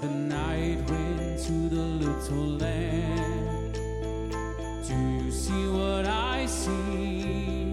the night wind to the little land. Do you see what I see?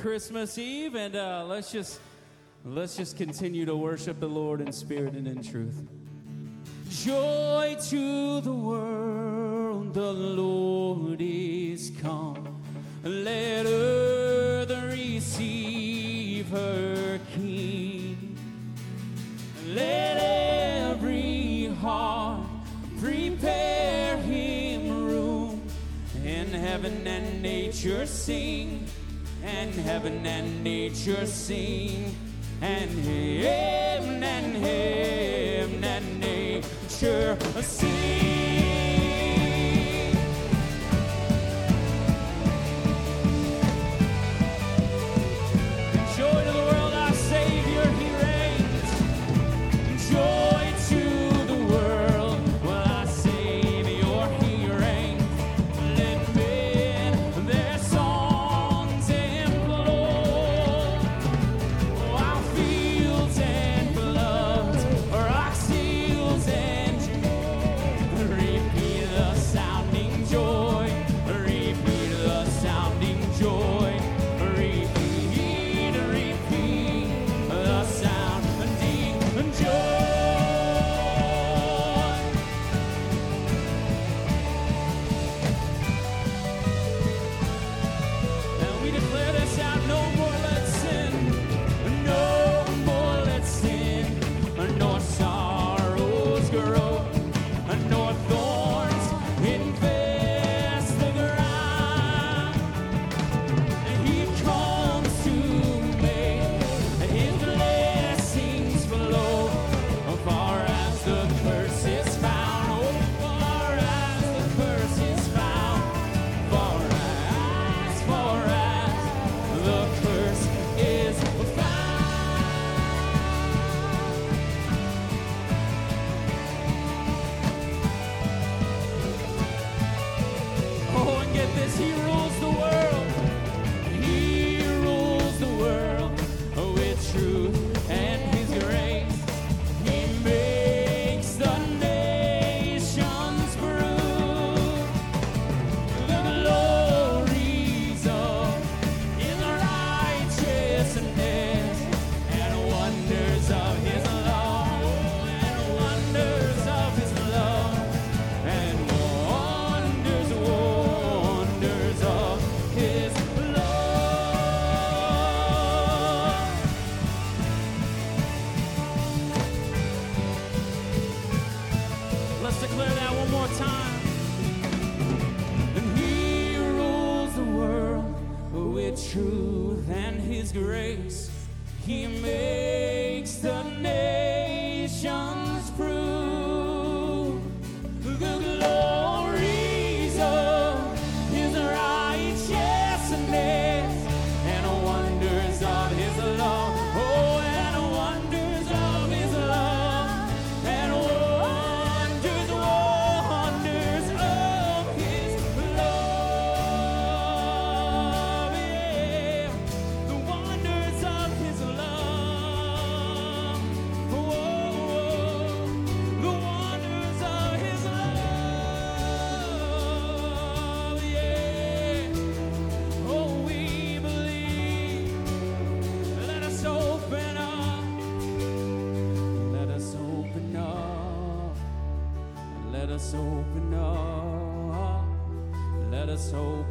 Christmas Eve, and uh, let's just let's just continue to worship the Lord in spirit and in truth. Joy to the world, the Lord is come. Let earth receive her King. Let every heart prepare him room, and heaven and nature sing and heaven and nature sing, and heaven and heaven and nature sing.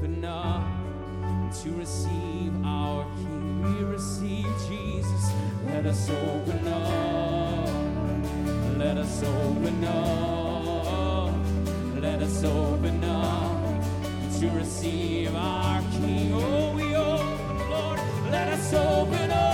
Open up to receive our King. We receive Jesus. Let us open up. Let us open up. Let us open up to receive our King. Oh, we open, Lord. Let us open up.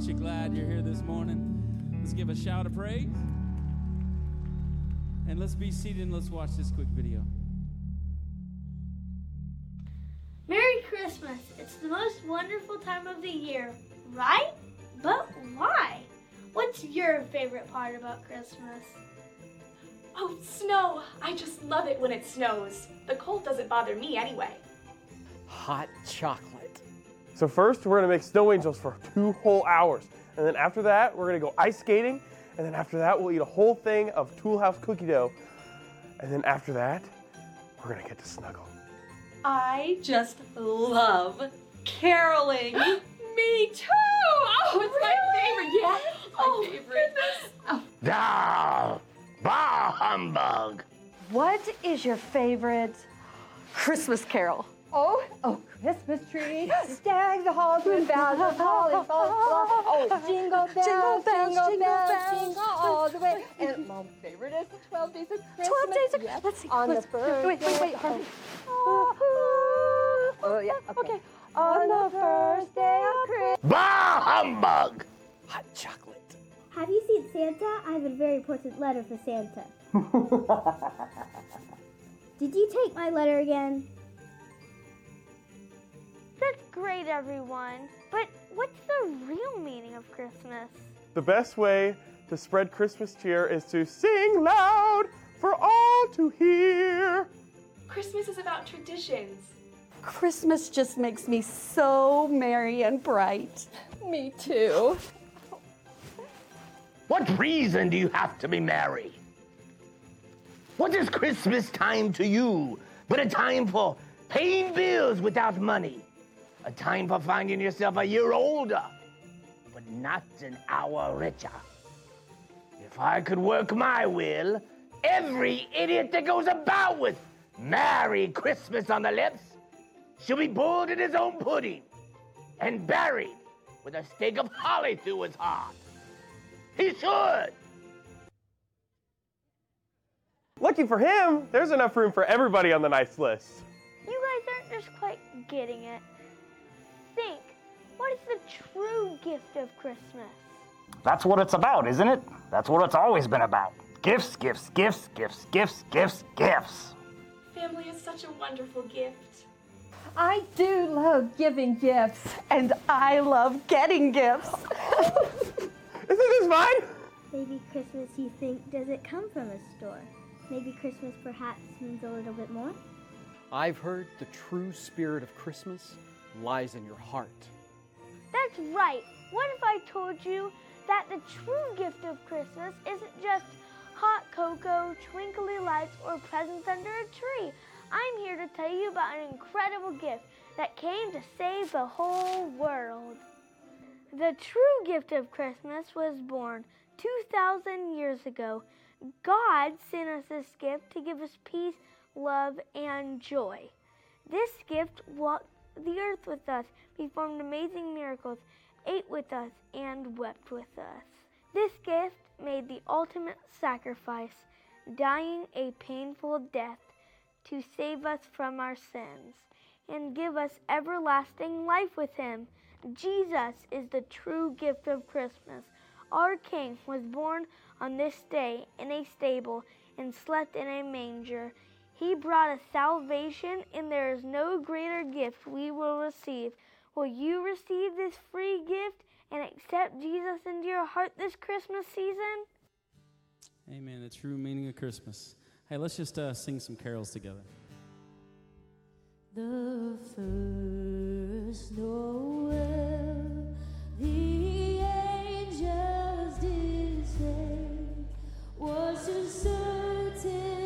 Aren't you glad you're here this morning? Let's give a shout of praise. And let's be seated and let's watch this quick video. Merry Christmas! It's the most wonderful time of the year, right? But why? What's your favorite part about Christmas? Oh, snow! I just love it when it snows. The cold doesn't bother me anyway. hot chocolate. So first, we're gonna make snow angels for two whole hours, and then after that, we're gonna go ice skating, and then after that, we'll eat a whole thing of Toll House cookie dough, and then after that, we're gonna get to snuggle. I just love caroling. me too! Oh, it's my favorite. Yeah, it's my Oh, favorite. Oh, Ah, bah humbug. What is your favorite Christmas carol? Oh, oh, Christmas tree, stags the halls with boughs of holly, falls, oh, jingle bells, Jingle bells, jingle jingle bells, bells. jingle all the way. And my favorite is the 12 days of Christmas. 12 days of yes, Let's see. On let's- the first Wait, wait, wait, Harvey. Oh, oh, yeah, okay. On the first day of Christmas. Bah humbug. Hot chocolate. Have you seen Santa? I have a very important letter for Santa. Did you take my letter again? That's great, everyone. But what's the real meaning of Christmas? The best way to spread Christmas cheer is to sing loud for all to hear. Christmas is about traditions. Christmas just makes me so merry and bright. Me too. What reason do you have to be merry? What is Christmas time to you but a time for paying bills without money? A time for finding yourself a year older, but not an hour richer. If I could work my will, every idiot that goes about with Merry Christmas on the lips should be boiled in his own pudding and buried with a stake of holly through his heart. He should. Lucky for him, there's enough room for everybody on the nice list. You guys aren't just quite getting it. Think, what is the true gift of Christmas? That's what it's about, isn't it? That's what it's always been about. Gifts, gifts, gifts, gifts, gifts, gifts, gifts. Family is such a wonderful gift. I do love giving gifts. And I love getting gifts. Isn't this fun? Maybe Christmas, you think, does it come from a store? maybe Christmas perhaps means a little bit more? I've heard the true spirit of Christmas lies in your heart. That's right. What if I told you that the true gift of Christmas isn't just hot cocoa, twinkly lights, or presents under a tree? I'm here to tell you about an incredible gift that came to save the whole world. The true gift of Christmas was born 2,000 years ago. God sent us this gift to give us peace, love, and joy. This gift walked the earth with us, performed amazing miracles, ate with us, and wept with us. This gift made the ultimate sacrifice, dying a painful death to save us from our sins and give us everlasting life with Him. Jesus is the true gift of Christmas. Our King was born on this day in a stable and slept in a manger. He brought us salvation, and there is no greater gift we will receive. Will you receive this free gift and accept Jesus into your heart this Christmas season? Amen. The true meaning of Christmas. Hey, let's just uh, sing some carols together. The first Noel, the angels did say, was a certain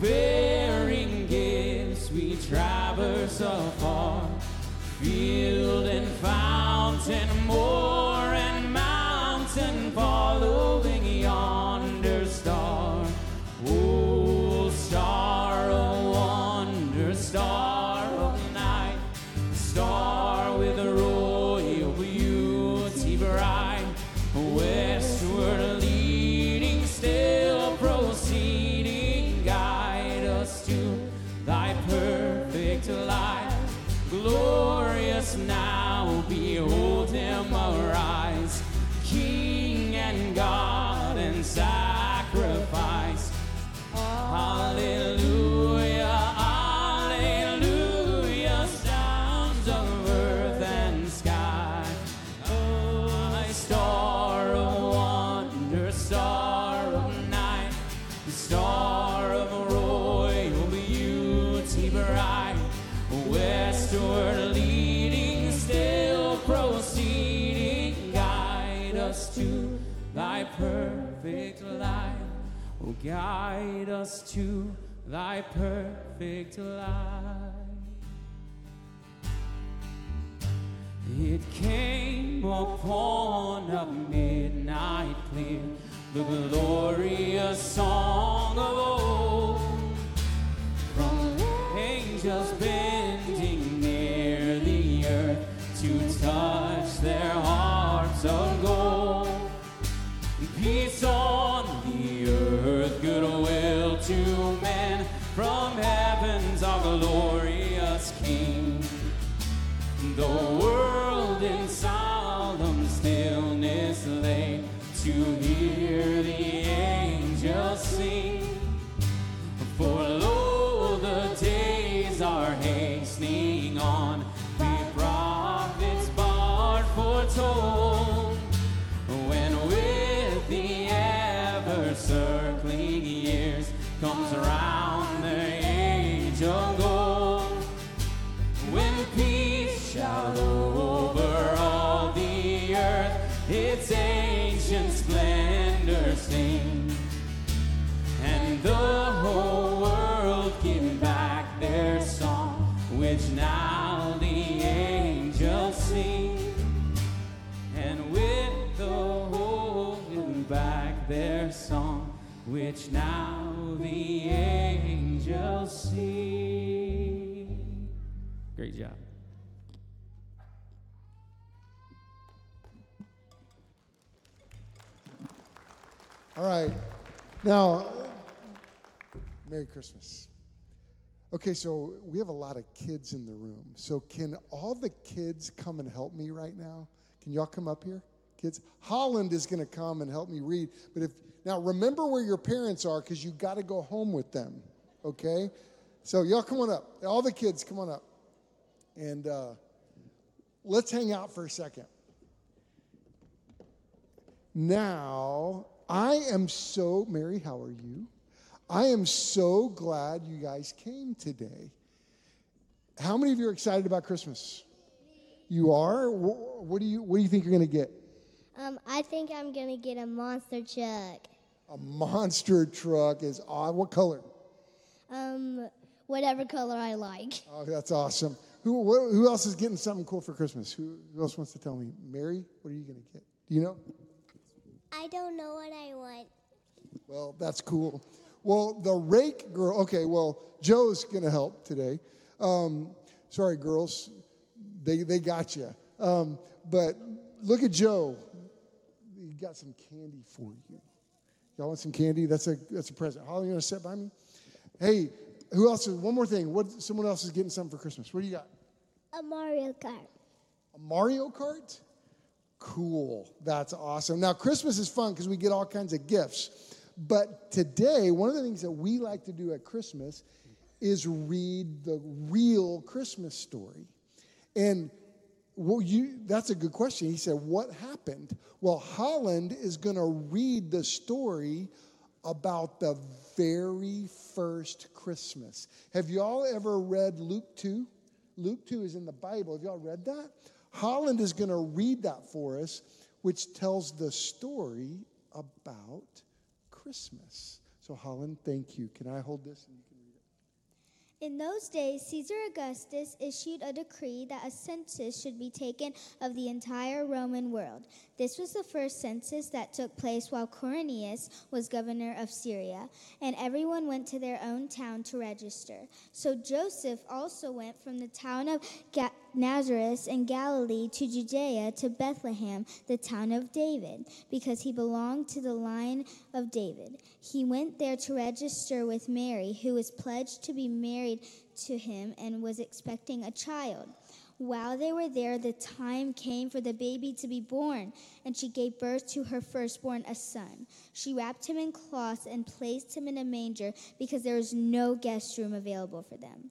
bearing gifts we traverse afar field and fountain moor guide us to thy perfect light. It came upon a midnight clear, the glorious song of old. From angels bending near the earth to touch their from heavens our glorious King. The world in solemn stillness lay to which now the angels sing. Great job. All right. Now, Merry Christmas. Okay, so we have a lot of kids in the room. So, can all the kids come and help me right now? Can y'all come up here, kids? Holland is going to come and help me read. But if now, remember where your parents are because you got to go home with them. Okay, so y'all come on up. All the kids, come on up, and uh, let's hang out for a second. Now, I am so, Mary, how are you? I am so glad you guys came today. How many of you are excited about Christmas? You are? What do you, what do you think you're going to get? Um, I think I'm gonna get a monster truck. A monster truck is odd. What color? Um, whatever color I like. Oh, that's awesome. Who, wh- who else is getting something cool for Christmas? Who, who else wants to tell me? Mary, what are you going to get? Do you know? I don't know what I want. Well, that's cool. Well, the rake girl, okay, well, Joe's going to help today. Um, sorry, girls, they, they got you. Um, but look at Joe. He got some candy for you. Y'all want some candy? That's a, that's a present. Holly, you want to sit by me? Hey, who else? Is, one more thing. What, someone else is getting something for Christmas. What do you got? A Mario Kart. A Mario Kart? Cool. That's awesome. Now, Christmas is fun because we get all kinds of gifts. But today, one of the things that we like to do at Christmas is read the real Christmas story. And well, you, that's a good question. He said, What happened? Well, Holland is going to read the story about the very first Christmas. Have y'all ever read Luke 2? Luke 2 is in the Bible. Have y'all read that? Holland is going to read that for us, which tells the story about Christmas. So, Holland, thank you. Can I hold this? And you can read it. In those days, Caesar Augustus issued a decree that a census should be taken of the entire Roman world. This was the first census that took place while Quirinius was governor of Syria, and everyone went to their own town to register. So Joseph also went from the town of Nazareth in Galilee to Judea to Bethlehem, the town of David, because he belonged to the line of David. He went there to register with Mary, who was pledged to be married to him and was expecting a child. While they were there, the time came for the baby to be born, and she gave birth to her firstborn, a son. She wrapped him in cloths and placed him in a manger because there was no guest room available for them.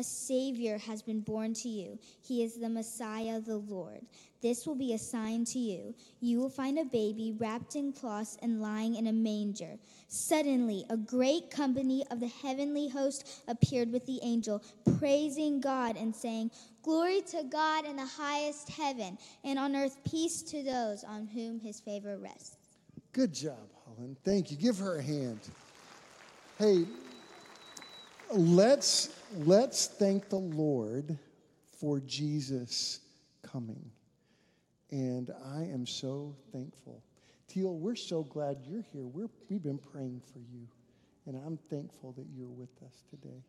a Savior has been born to you. He is the Messiah, the Lord. This will be a sign to you. You will find a baby wrapped in cloths and lying in a manger. Suddenly, a great company of the heavenly host appeared with the angel, praising God and saying, Glory to God in the highest heaven, and on earth peace to those on whom his favor rests. Good job, Holland. Thank you. Give her a hand. Hey, let's let's thank the Lord for Jesus coming. And I am so thankful. Teal, we're so glad you're here. We're, we've been praying for you. And I'm thankful that you're with us today.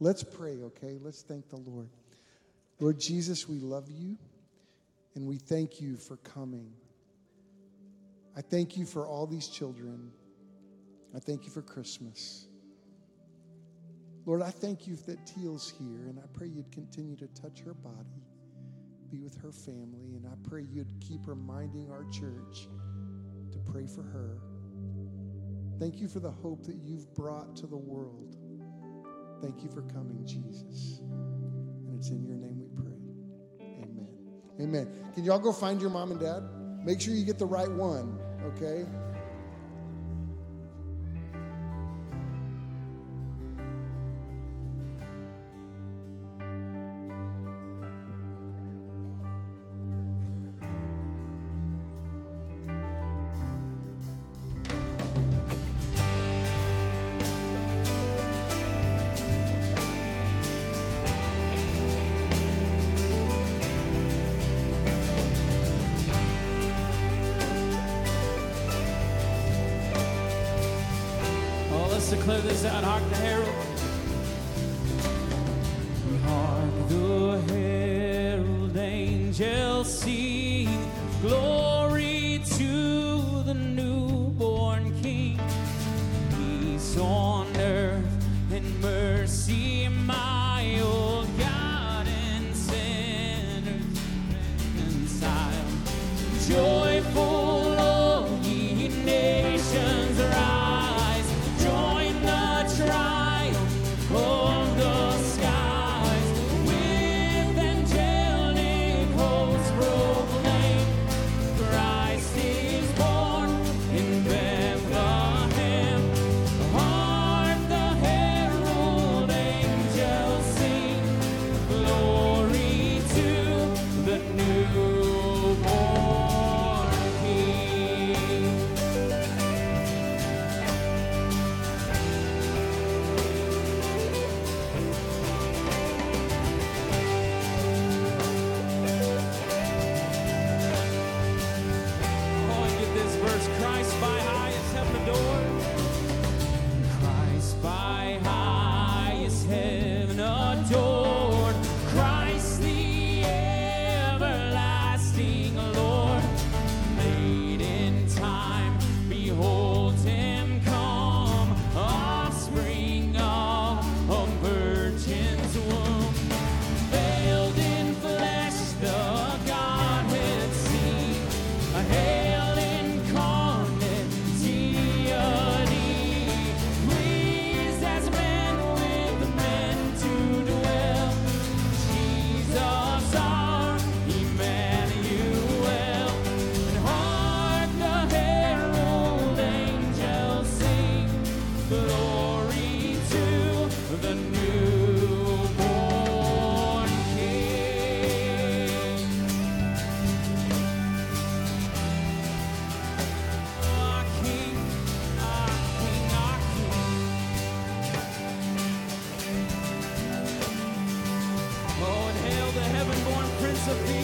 Let's pray, okay? Let's thank the Lord. Lord Jesus, we love you and we thank you for coming. I thank you for all these children. I thank you for Christmas. Lord, I thank you that Teal's here, and I pray you'd continue to touch her body, be with her family, and I pray you'd keep reminding our church to pray for her. Thank you for the hope that you've brought to the world. Thank you for coming, Jesus. And it's in your name we pray. Amen. Amen. Can y'all go find your mom and dad? Make sure you get the right one, okay?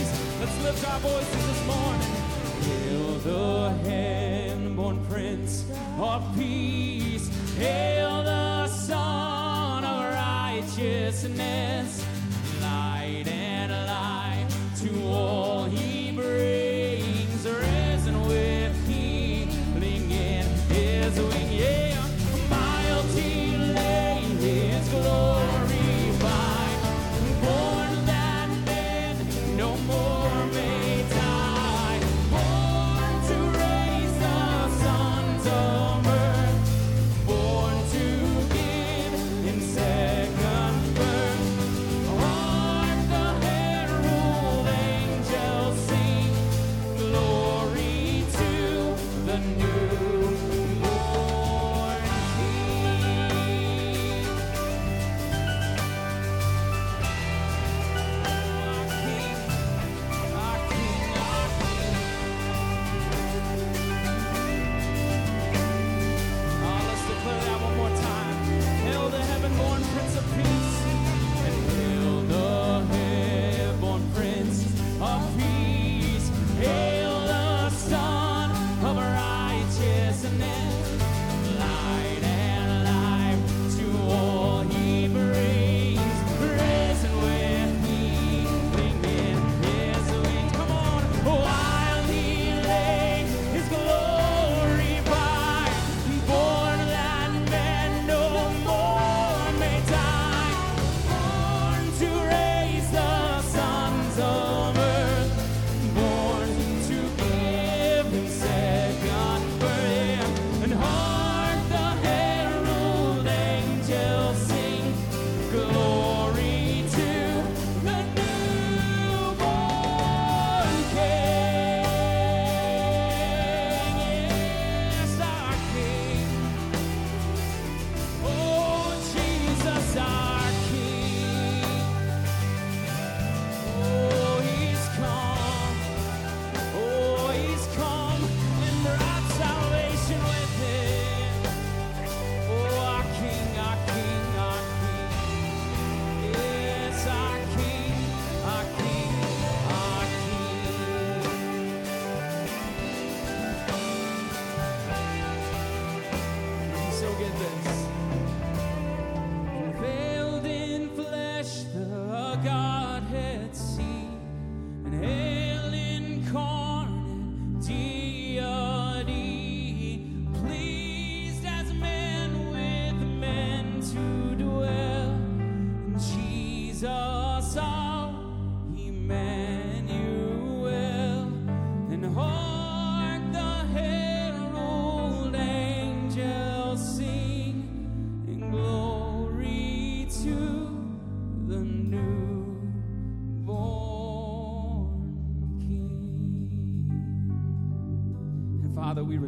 Peace. Let's lift our voices this morning. Hail the heaven-born Prince of Peace. Hail the Son of Righteousness. Light and life to all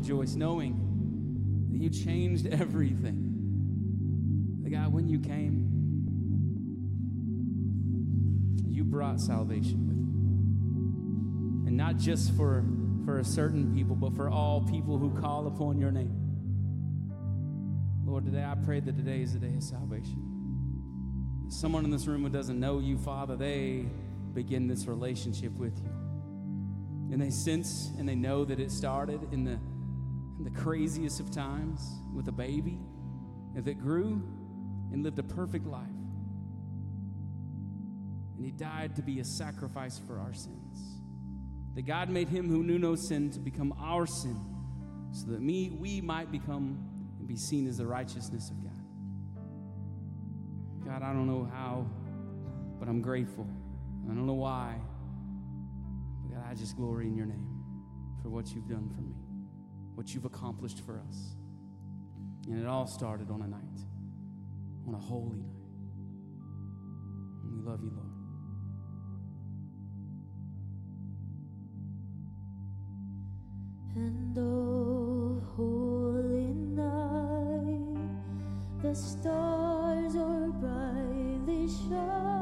rejoice knowing that you changed everything. That God, when you came, you brought salvation with you. And not just for, for a certain people, but for all people who call upon your name. Lord, today I pray that today is the day of salvation. Someone in this room who doesn't know you, Father, they begin this relationship with you. And they sense and they know that it started in the, the craziest of times with a baby that grew and lived a perfect life. And he died to be a sacrifice for our sins. That God made him who knew no sin to become our sin, so that me, we might become and be seen as the righteousness of God. God, I don't know how, but I'm grateful. I don't know why. But God, I just glory in your name for what you've done for me, what you've accomplished for us. And it all started on a night, on a holy night. And we love you, Lord. And oh, holy night, the stars are brightly shining.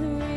A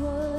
Christ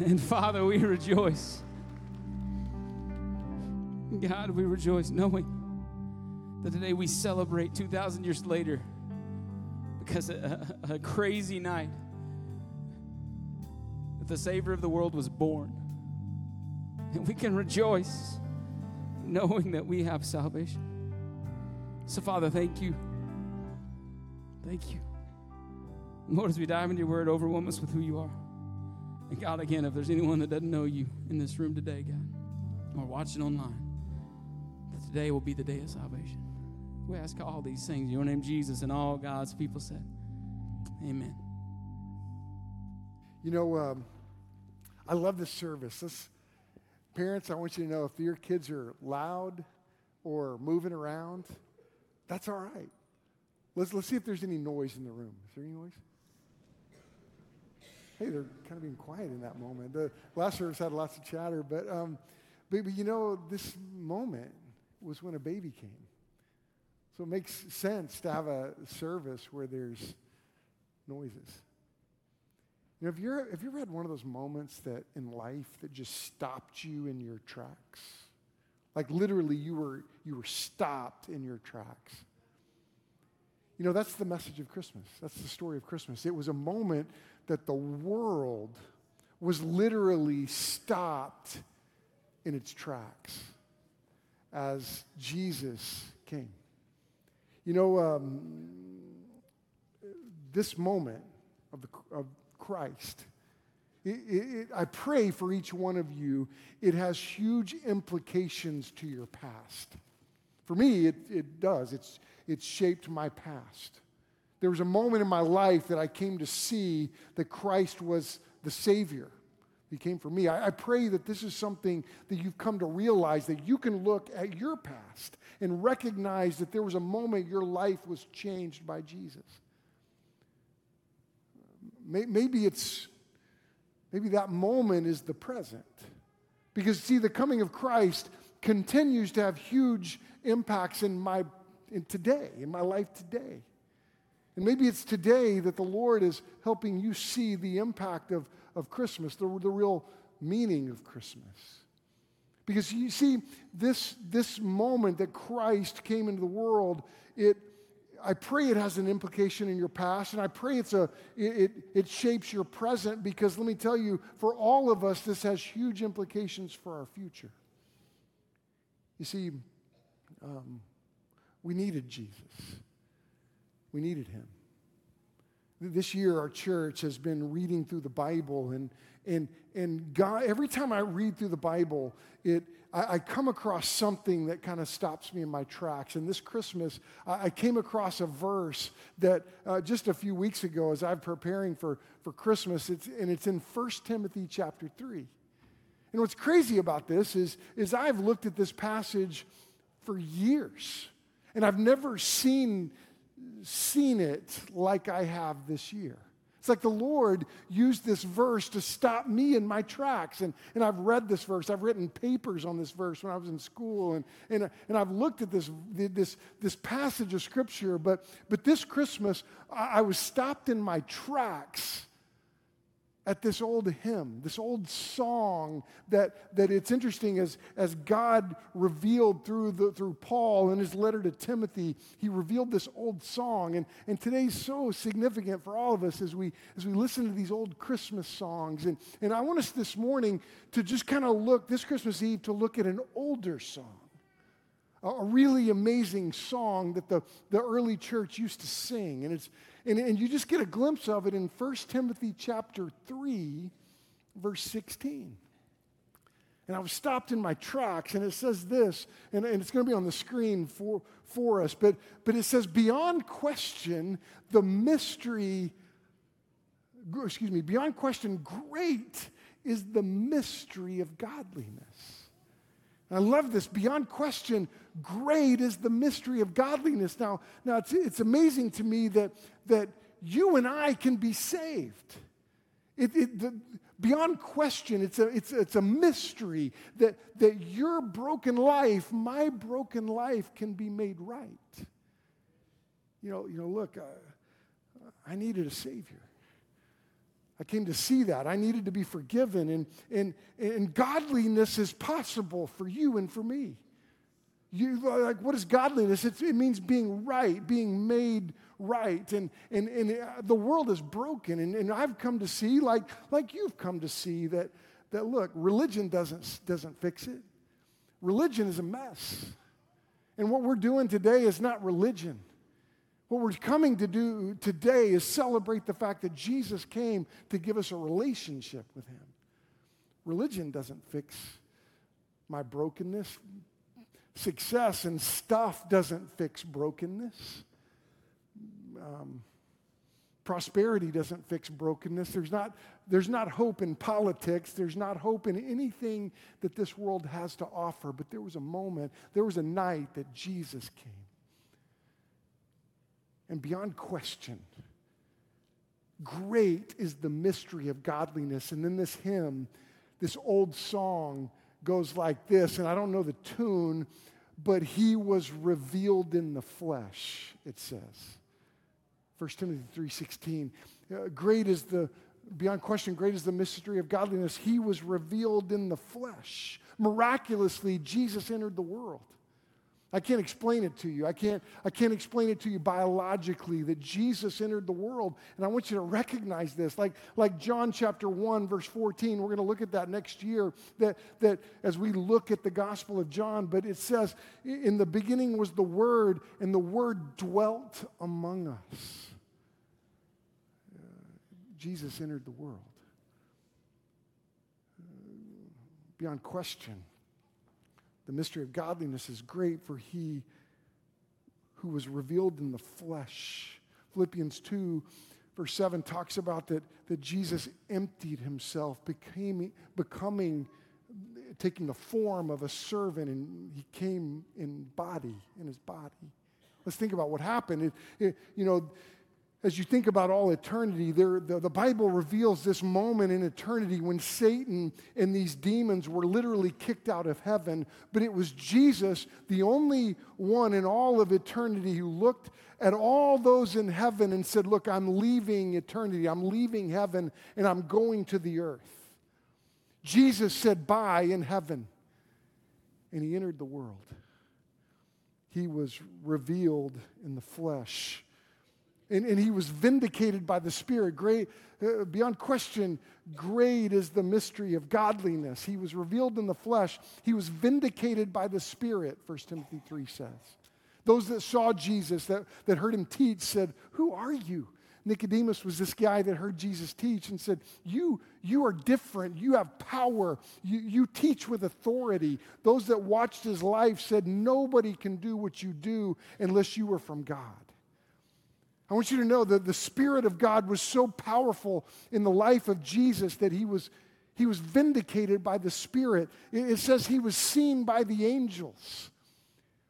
And Father, we rejoice. God, we rejoice knowing that today we celebrate 2,000 years later because a, a, a crazy night that the Savior of the world was born. And we can rejoice knowing that we have salvation. So, Father, thank you. Thank you. Lord, as we dive into your word, overwhelm us with who you are. And God, again, if there's anyone that doesn't know you in this room today, God, or watching online, that today will be the day of salvation. We ask all these things in your name, Jesus, and all God's people said, Amen. You know, um, I love this service. This, parents, I want you to know if your kids are loud or moving around, that's all right. Let's, let's see if there's any noise in the room. Is there any noise? Hey, they're kind of being quiet in that moment. The last service had lots of chatter, but, um, but, but you know, this moment was when a baby came. So it makes sense to have a service where there's noises. You know, have you, have you ever had one of those moments that in life that just stopped you in your tracks? Like literally you were, you were stopped in your tracks. You know, that's the message of Christmas. That's the story of Christmas. It was a moment that the world was literally stopped in its tracks as Jesus came. You know, um, this moment of, the, of Christ, it, it, I pray for each one of you, it has huge implications to your past. For me, it, it does. It's, it's shaped my past. There was a moment in my life that I came to see that Christ was the Savior. He came for me. I, I, pray that this is something that you've come to realize that you can look at your past and recognize that there was a moment your life was changed by Jesus. Maybe it's, maybe that moment is the present. Because, see, the coming of Christ continues to have huge impacts in my in today, in my life today. And maybe it's today that the Lord is helping you see the impact of, of Christmas, the, the real meaning of Christmas. Because you see, this, this moment that Christ came into the world, it, I pray it has an implication in your past, and I pray it's a, it, it shapes your present because let me tell you, for all of us, this has huge implications for our future. You see, um, we needed Jesus. We needed him. This year, our church has been reading through the Bible, and, and, and God, every time I read through the Bible, it, I, I come across something that kind of stops me in my tracks. And this Christmas, I, I came across a verse that uh, just a few weeks ago, as I'm preparing for, for Christmas, it's, and it's in 1 Timothy chapter 3. And what's crazy about this is, is I've looked at this passage for years. And I've never seen, seen it like I have this year. It's like the Lord used this verse to stop me in my tracks. And, and I've read this verse. I've written papers on this verse when I was in school. And, and, and I've looked at this, this, this passage of Scripture. But, but this Christmas, I, I was stopped in my tracks at this old hymn, this old song that, that it's interesting as, as God revealed through, the, through Paul in his letter to Timothy, he revealed this old song. And, and today's so significant for all of us as we, as we listen to these old Christmas songs. And, and I want us this morning to just kind of look, this Christmas Eve, to look at an older song. A really amazing song that the, the early church used to sing. And it's, and, and you just get a glimpse of it in 1 Timothy chapter 3, verse 16. And I was stopped in my tracks, and it says this, and, and it's going to be on the screen for, for us, but, but it says, Beyond question, the mystery, excuse me, beyond question, great is the mystery of godliness. I love this. Beyond question, great is the mystery of godliness. Now, now it's, it's amazing to me that, that you and I can be saved. It, it, the, beyond question, it's a, it's, it's a mystery that, that your broken life, my broken life, can be made right. You know, you know look, uh, I needed a Savior. I came to see that. I needed to be forgiven. And, and, and godliness is possible for you and for me. You, like, what is godliness? It's, it means being right, being made right. And, and, and uh, the world is broken. And, and I've come to see, like, like you've come to see, that, that look, religion doesn't, doesn't fix it. Religion is a mess. And what we're doing today is not religion. What we're coming to do today is celebrate the fact that Jesus came to give us a relationship with Him. Religion doesn't fix my brokenness. Success and stuff doesn't fix brokenness. Um, prosperity doesn't fix brokenness. There's not, there's not hope in politics. There's not hope in anything that this world has to offer. But there was a moment, there was a night that Jesus came. And beyond question, great is the mystery of godliness. And then this hymn, this old song goes like this, and I don't know the tune, but he was revealed in the flesh, it says. 1 Timothy 3:16. Uh, great is the beyond question great is the mystery of godliness. He was revealed in the flesh. Miraculously Jesus entered the world. I can't explain it to you. I can't, I can't explain it to you biologically that Jesus entered the world. And I want you to recognize this. Like, like John chapter 1, verse 14, we're going to look at that next year, that, that as we look at the Gospel of John, but it says, In the beginning was the Word, and the Word dwelt among us. Jesus entered the world. Beyond question. The mystery of godliness is great, for he who was revealed in the flesh. Philippians 2, verse 7 talks about that, that Jesus emptied himself, became, becoming, taking the form of a servant, and he came in body, in his body. Let's think about what happened. It, it, you know, as you think about all eternity, there, the, the Bible reveals this moment in eternity when Satan and these demons were literally kicked out of heaven. But it was Jesus, the only one in all of eternity, who looked at all those in heaven and said, Look, I'm leaving eternity, I'm leaving heaven, and I'm going to the earth. Jesus said, Bye in heaven. And he entered the world. He was revealed in the flesh and, and he was vindicated by the Spirit. Great, uh, beyond question, great is the mystery of godliness. He was revealed in the flesh. He was vindicated by the Spirit, 1 Timothy 3 says. Those that saw Jesus, that, that heard him teach, said, Who are you? Nicodemus was this guy that heard Jesus teach and said, You, you are different. You have power. You, you teach with authority. Those that watched his life said, Nobody can do what you do unless you are from God. I want you to know that the Spirit of God was so powerful in the life of Jesus that he was, he was vindicated by the Spirit. It, it says he was seen by the angels.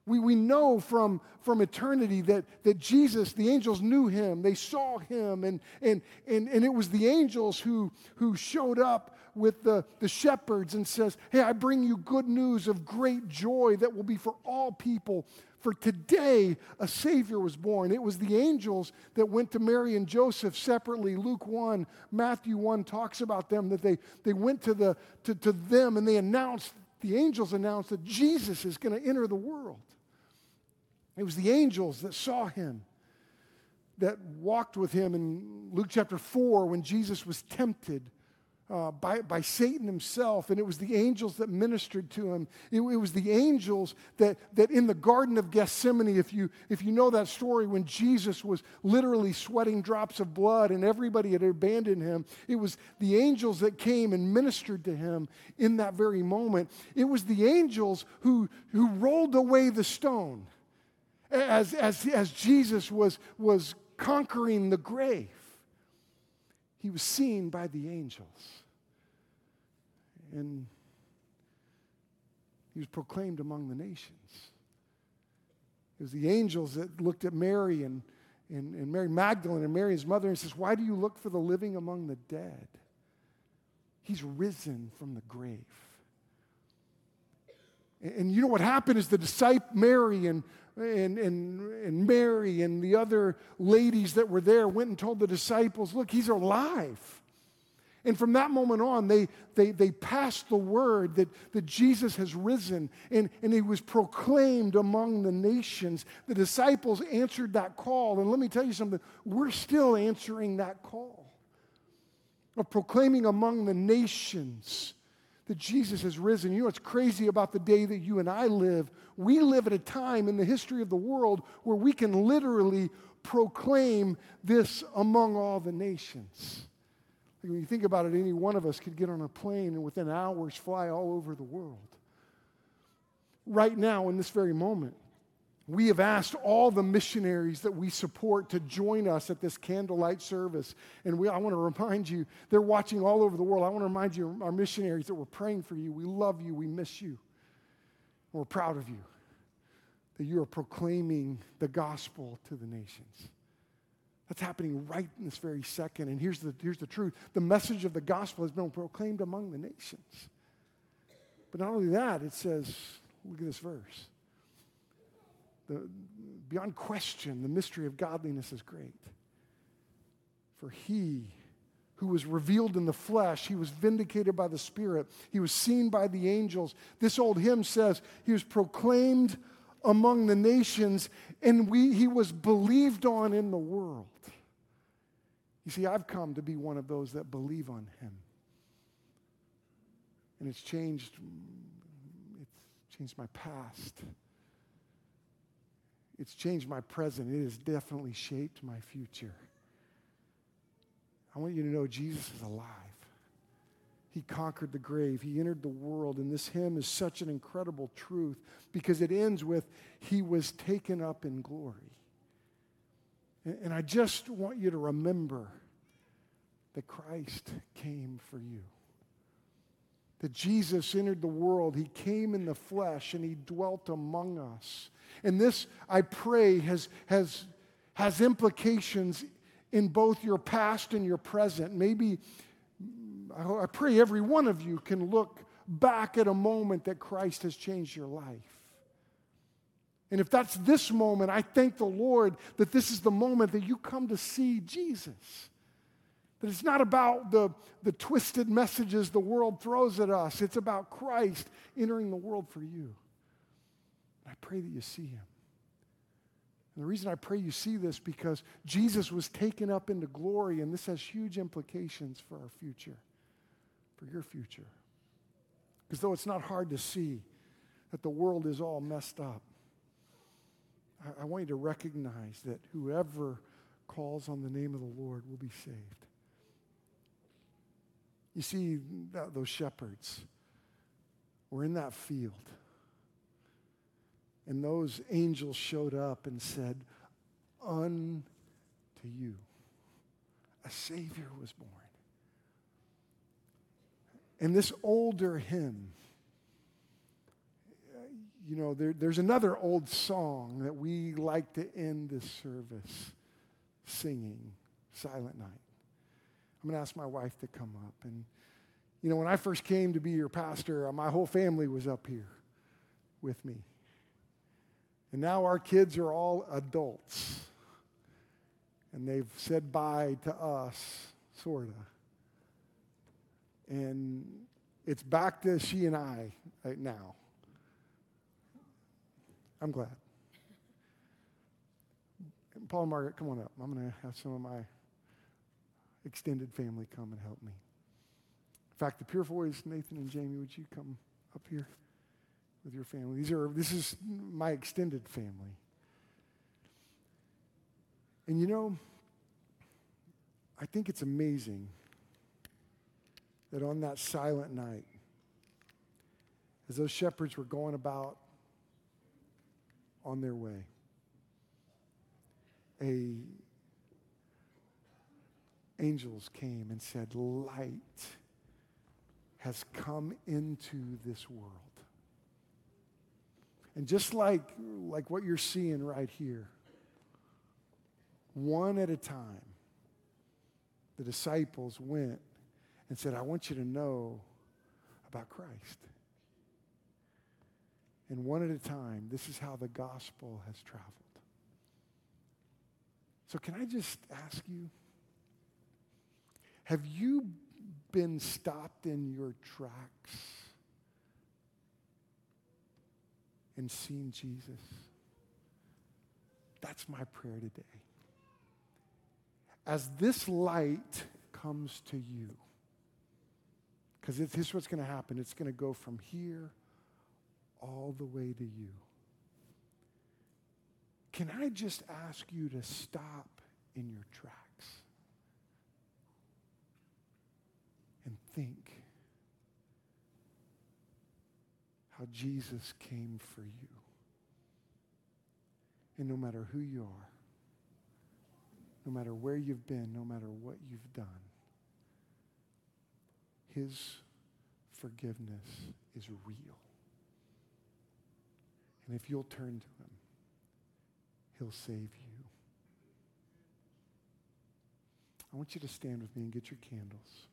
We, we know from, from eternity that, that Jesus, the angels knew him, they saw him, and, and, and, and it was the angels who, who showed up with the, the shepherds and says, Hey, I bring you good news of great joy that will be for all people. For today, a Savior was born. It was the angels that went to Mary and Joseph separately. Luke 1, Matthew 1 talks about them, that they, they went to, the, to, to them and they announced, the angels announced that Jesus is going to enter the world. It was the angels that saw him, that walked with him in Luke chapter 4 when Jesus was tempted uh, by, by Satan himself, and it was the angels that ministered to him. It, it, was the angels that, that in the Garden of Gethsemane, if you, if you know that story, when Jesus was literally sweating drops of blood and everybody had abandoned him, it was the angels that came and ministered to him in that very moment. It was the angels who, who rolled away the stone as, as, as Jesus was, was conquering the grave. He was seen by the angels. And he was proclaimed among the nations. It was the angels that looked at Mary and, and, and Mary Magdalene and Mary's mother and says, Why do you look for the living among the dead? He's risen from the grave. And, and you know what happened is the disciple Mary and and, and, and Mary and the other ladies that were there went and told the disciples, Look, he's alive. And from that moment on, they, they, they passed the word that, that Jesus has risen and, and he was proclaimed among the nations. The disciples answered that call. And let me tell you something, we're still answering that call of proclaiming among the nations that Jesus has risen. You know what's crazy about the day that you and I live? We live at a time in the history of the world where we can literally proclaim this among all the nations. Like when you think about it, any one of us could get on a plane and within hours fly all over the world. Right now, in this very moment, we have asked all the missionaries that we support to join us at this candlelight service. And we, I want to remind you, they're watching all over the world. I want to remind you, our missionaries, that we're praying for you. We love you. We miss you. We're proud of you that you are proclaiming the gospel to the nations. That's happening right in this very second. And here's the, here's the truth the message of the gospel has been proclaimed among the nations. But not only that, it says, look at this verse. The, beyond question, the mystery of godliness is great. For he who was revealed in the flesh, he was vindicated by the Spirit, he was seen by the angels. This old hymn says, he was proclaimed among the nations, and we, he was believed on in the world. You see, I've come to be one of those that believe on him. And it's changed, it's changed my past. It's changed my present. It has definitely shaped my future. I want you to know Jesus is alive. He conquered the grave. He entered the world. And this hymn is such an incredible truth because it ends with, He was taken up in glory. And, and I just want you to remember that Christ came for you. That Jesus entered the world. He came in the flesh and He dwelt among us. And this, I pray, has, has, has implications in both your past and your present. Maybe I pray every one of you can look back at a moment that Christ has changed your life. And if that's this moment, I thank the Lord that this is the moment that you come to see Jesus. That it's not about the, the twisted messages the world throws at us, it's about Christ entering the world for you. I pray that you see him. And the reason I pray you see this because Jesus was taken up into glory, and this has huge implications for our future for your future. Because though it's not hard to see that the world is all messed up, I, I want you to recognize that whoever calls on the name of the Lord will be saved. You see, that, those shepherds were in that field. And those angels showed up and said, Unto you, a Savior was born. And this older hymn, you know, there, there's another old song that we like to end this service singing, Silent Night. I'm going to ask my wife to come up. And, you know, when I first came to be your pastor, uh, my whole family was up here with me. And now our kids are all adults. And they've said bye to us, sort of. And it's back to she and I right now. I'm glad. Paul and Margaret, come on up. I'm going to have some of my extended family come and help me. In fact, the Purefoys, Nathan and Jamie, would you come up here with your family? These are this is my extended family. And you know, I think it's amazing that on that silent night, as those shepherds were going about on their way, a angels came and said, Light has come into this world. And just like, like what you're seeing right here, one at a time, the disciples went and said, I want you to know about Christ. And one at a time, this is how the gospel has traveled. So, can I just ask you have you been stopped in your tracks and seen Jesus? That's my prayer today. As this light comes to you, because this is what's going to happen. It's going to go from here all the way to you. Can I just ask you to stop in your tracks and think how Jesus came for you? And no matter who you are, no matter where you've been, no matter what you've done, his forgiveness is real. And if you'll turn to him, he'll save you. I want you to stand with me and get your candles.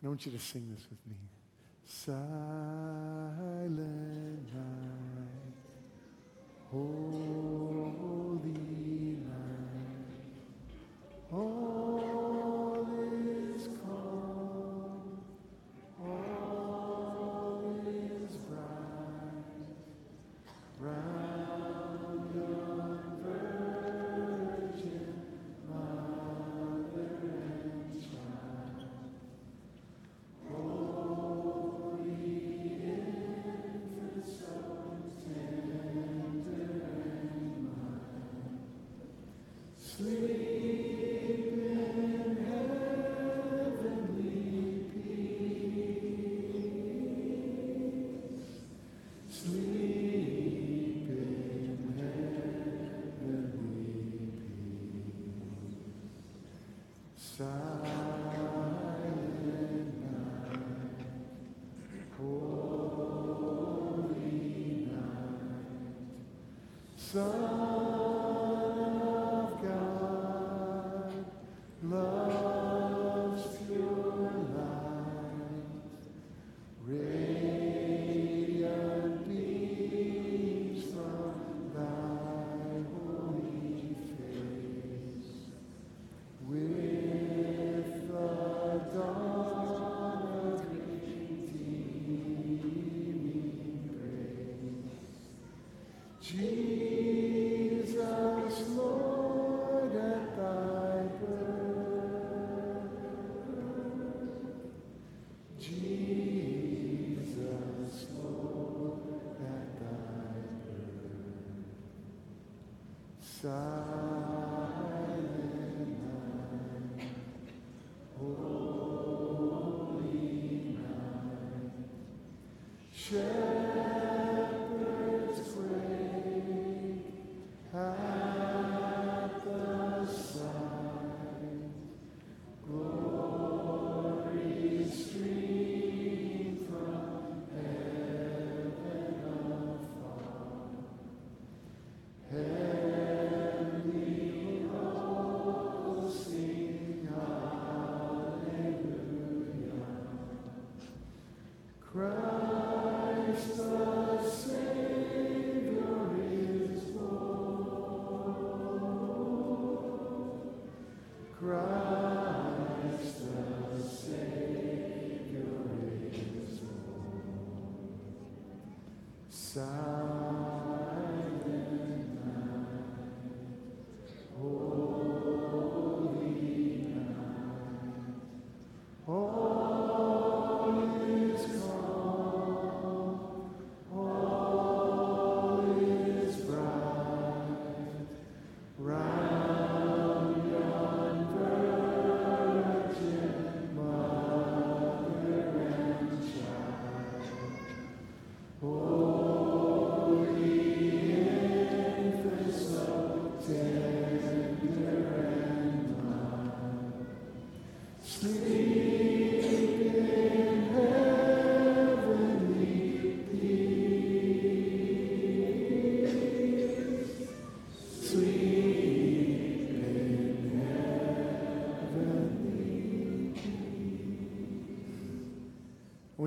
And I want you to sing this with me. Silent night, holy night, all Son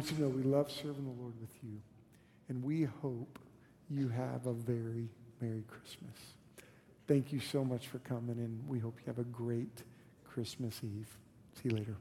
want you to know we love serving the Lord with you. And we hope you have a very Merry Christmas. Thank you so much for coming, and we hope you have a great Christmas Eve. See you later.